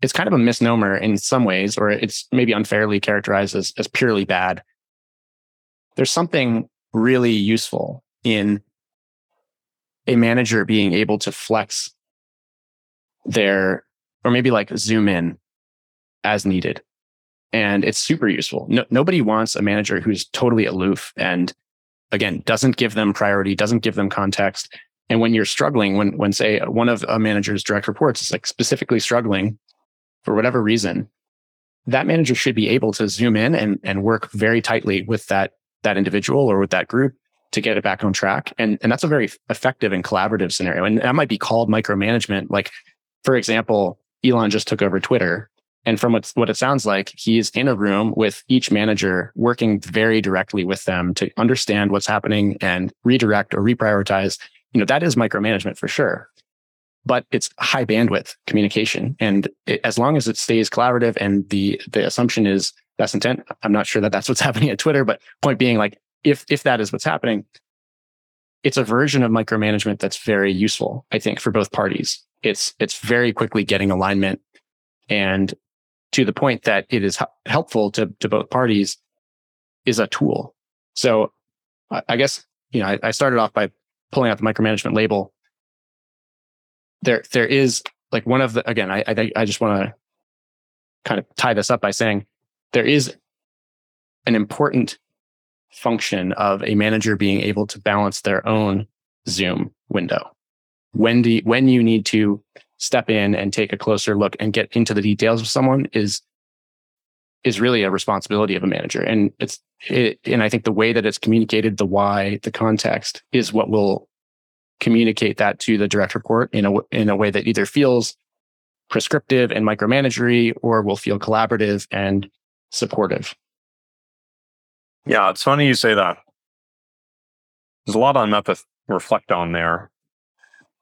it's kind of a misnomer in some ways, or it's maybe unfairly characterized as as purely bad. There's something really useful in a manager being able to flex their, or maybe like zoom in as needed. And it's super useful. No, nobody wants a manager who's totally aloof and again, doesn't give them priority, doesn't give them context. And when you're struggling, when, when say one of a manager's direct reports is like specifically struggling for whatever reason, that manager should be able to zoom in and, and work very tightly with that, that individual or with that group to get it back on track. And, and that's a very effective and collaborative scenario. And that might be called micromanagement. Like, for example, Elon just took over Twitter and from what, what it sounds like, he's in a room with each manager working very directly with them to understand what's happening and redirect or reprioritize. You know, that is micromanagement for sure. But it's high bandwidth communication. And it, as long as it stays collaborative and the, the assumption is best intent, I'm not sure that that's what's <laughs> happening at Twitter, but point being like, if, if that is what's happening, it's a version of micromanagement that's very useful, I think, for both parties. It's, it's very quickly getting alignment and to the point that it is helpful to, to both parties is a tool. So I guess, you know, I, I started off by pulling out the micromanagement label. There, there is like one of the, again, I, I, I just want to kind of tie this up by saying there is an important function of a manager being able to balance their own Zoom window. When do you, when you need to step in and take a closer look and get into the details of someone is is really a responsibility of a manager. And it's it, and i think the way that it's communicated the why the context is what will communicate that to the direct report in a in a way that either feels prescriptive and micromanagery or will feel collaborative and supportive. Yeah it's funny you say that. There's a lot on map to reflect on there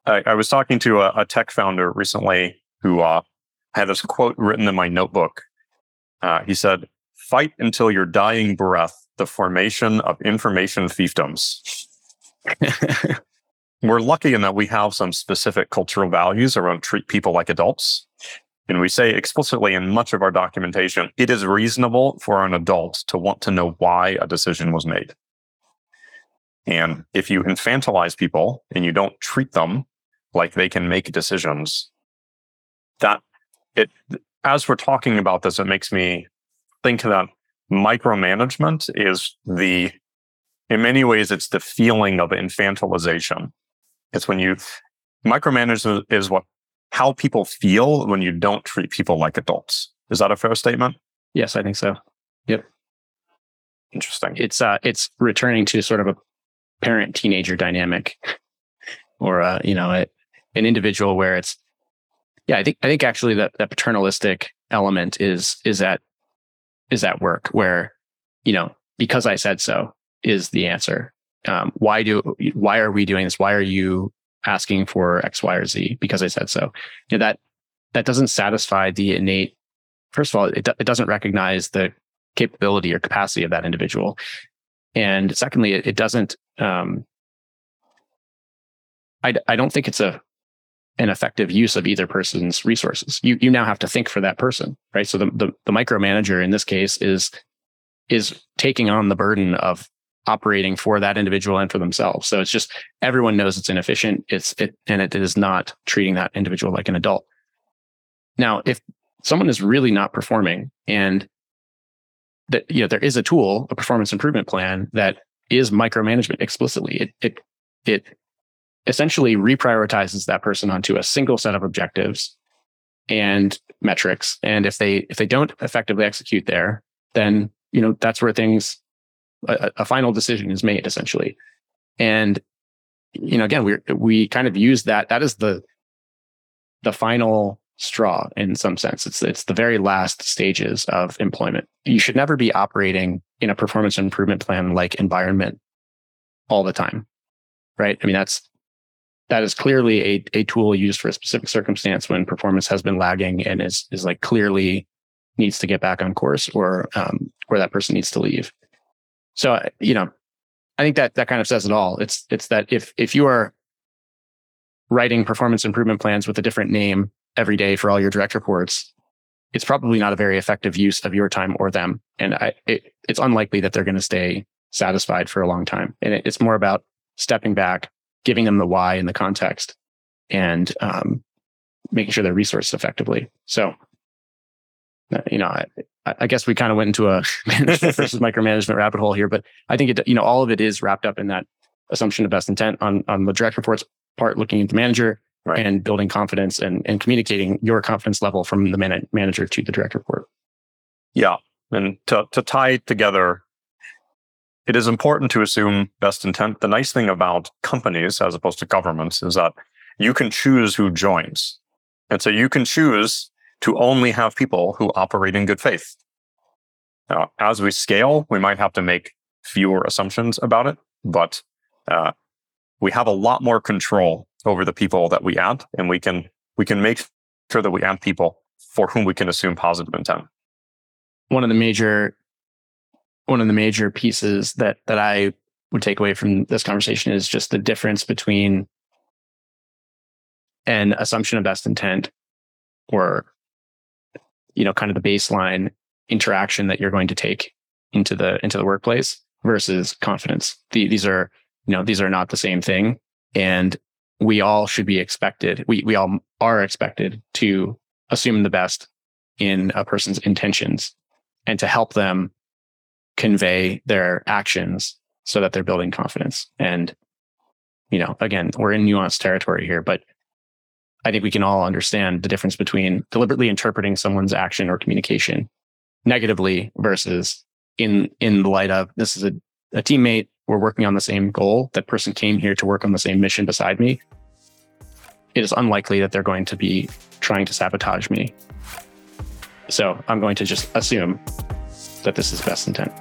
I, I was talking to a, a, tech founder recently who uh, had this quote written in my notebook. Uh, he said, "Fight until your dying breath the formation of information fiefdoms." <laughs> We're lucky in that we have some specific cultural values around treat people like adults. And we say explicitly in much of our documentation, it is reasonable for an adult to want to know why a decision was made. And if you infantilize people and you don't treat them like they can make decisions. That it as we're talking about this it makes me think that micromanagement is the in many ways it's the feeling of infantilization. It's when you micromanagement is what how people feel when you don't treat people like adults. Is that a fair statement? Yes i think so. Yep. Interesting. It's uh it's returning to sort of a parent teenager dynamic. <laughs> Or a, you know, a, an individual where it's, yeah, I think, I think actually that, that paternalistic element is, is at, is at work where, you know, because I said so is the answer. Um, why do, why are we doing this? Why are you asking for X, Y, or Z? Because I said so. You know, that, that doesn't satisfy the innate, first of all, it, it doesn't recognize the capability or capacity of that individual. And secondly, it, it doesn't, um, I, I don't think it's a an effective use of either person's resources. You you now have to think for that person, right? So the the, the micromanager in this case is is taking on the burden of operating for that individual and for themselves. So it's just everyone knows it's inefficient. It's it and it is not treating that individual like an adult. Now, if someone is really not performing and that you know there is a tool, a performance improvement plan that is micromanagement explicitly. It it it essentially reprioritizes that person onto a single set of objectives and metrics. And if they if they don't effectively execute there, then you know that's where things a, a final decision is made essentially. And you know, again, we we kind of use that. That is the the final straw in some sense. It's it's the very last stages of employment. You should never be operating in a performance improvement plan like environment all the time. Right? I mean that's that is clearly a, a tool used for a specific circumstance when performance has been lagging and is is like clearly needs to get back on course or um, where that person needs to leave. So you know, I think that that kind of says it all. It's it's that if if you are writing performance improvement plans with a different name every day for all your direct reports, it's probably not a very effective use of your time or them. And I, it, it's unlikely that they're going to stay satisfied for a long time. And it, it's more about stepping back, giving them the why and the context and um, making sure they're resourced effectively. So, uh, you know, I, I guess we kind of went into a <laughs> versus micromanagement rabbit hole here, but I think it, you know, all of it is wrapped up in that assumption of best intent on, on the direct reports part, looking at the manager right. and building confidence and, and communicating your confidence level from the man- manager to the direct report. Yeah. And to, to tie together it is important to assume best intent. The nice thing about companies as opposed to governments is that you can choose who joins. And so you can choose to only have people who operate in good faith. Now, as we scale, we might have to make fewer assumptions about it, but uh, we have a lot more control over the people that we add, and we can we can make sure that we add people for whom we can assume positive intent. One of the major one of the major pieces that that I would take away from this conversation is just the difference between an assumption of best intent or you know kind of the baseline interaction that you're going to take into the into the workplace versus confidence. The, these are you know these are not the same thing. And we all should be expected we we all are expected to assume the best in a person's intentions and to help them convey their actions so that they're building confidence. And, you know, again, we're in nuanced territory here, but I think we can all understand the difference between deliberately interpreting someone's action or communication negatively versus in in the light of this is a, a teammate, we're working on the same goal. That person came here to work on the same mission beside me. It is unlikely that they're going to be trying to sabotage me. So I'm going to just assume that this is best intent.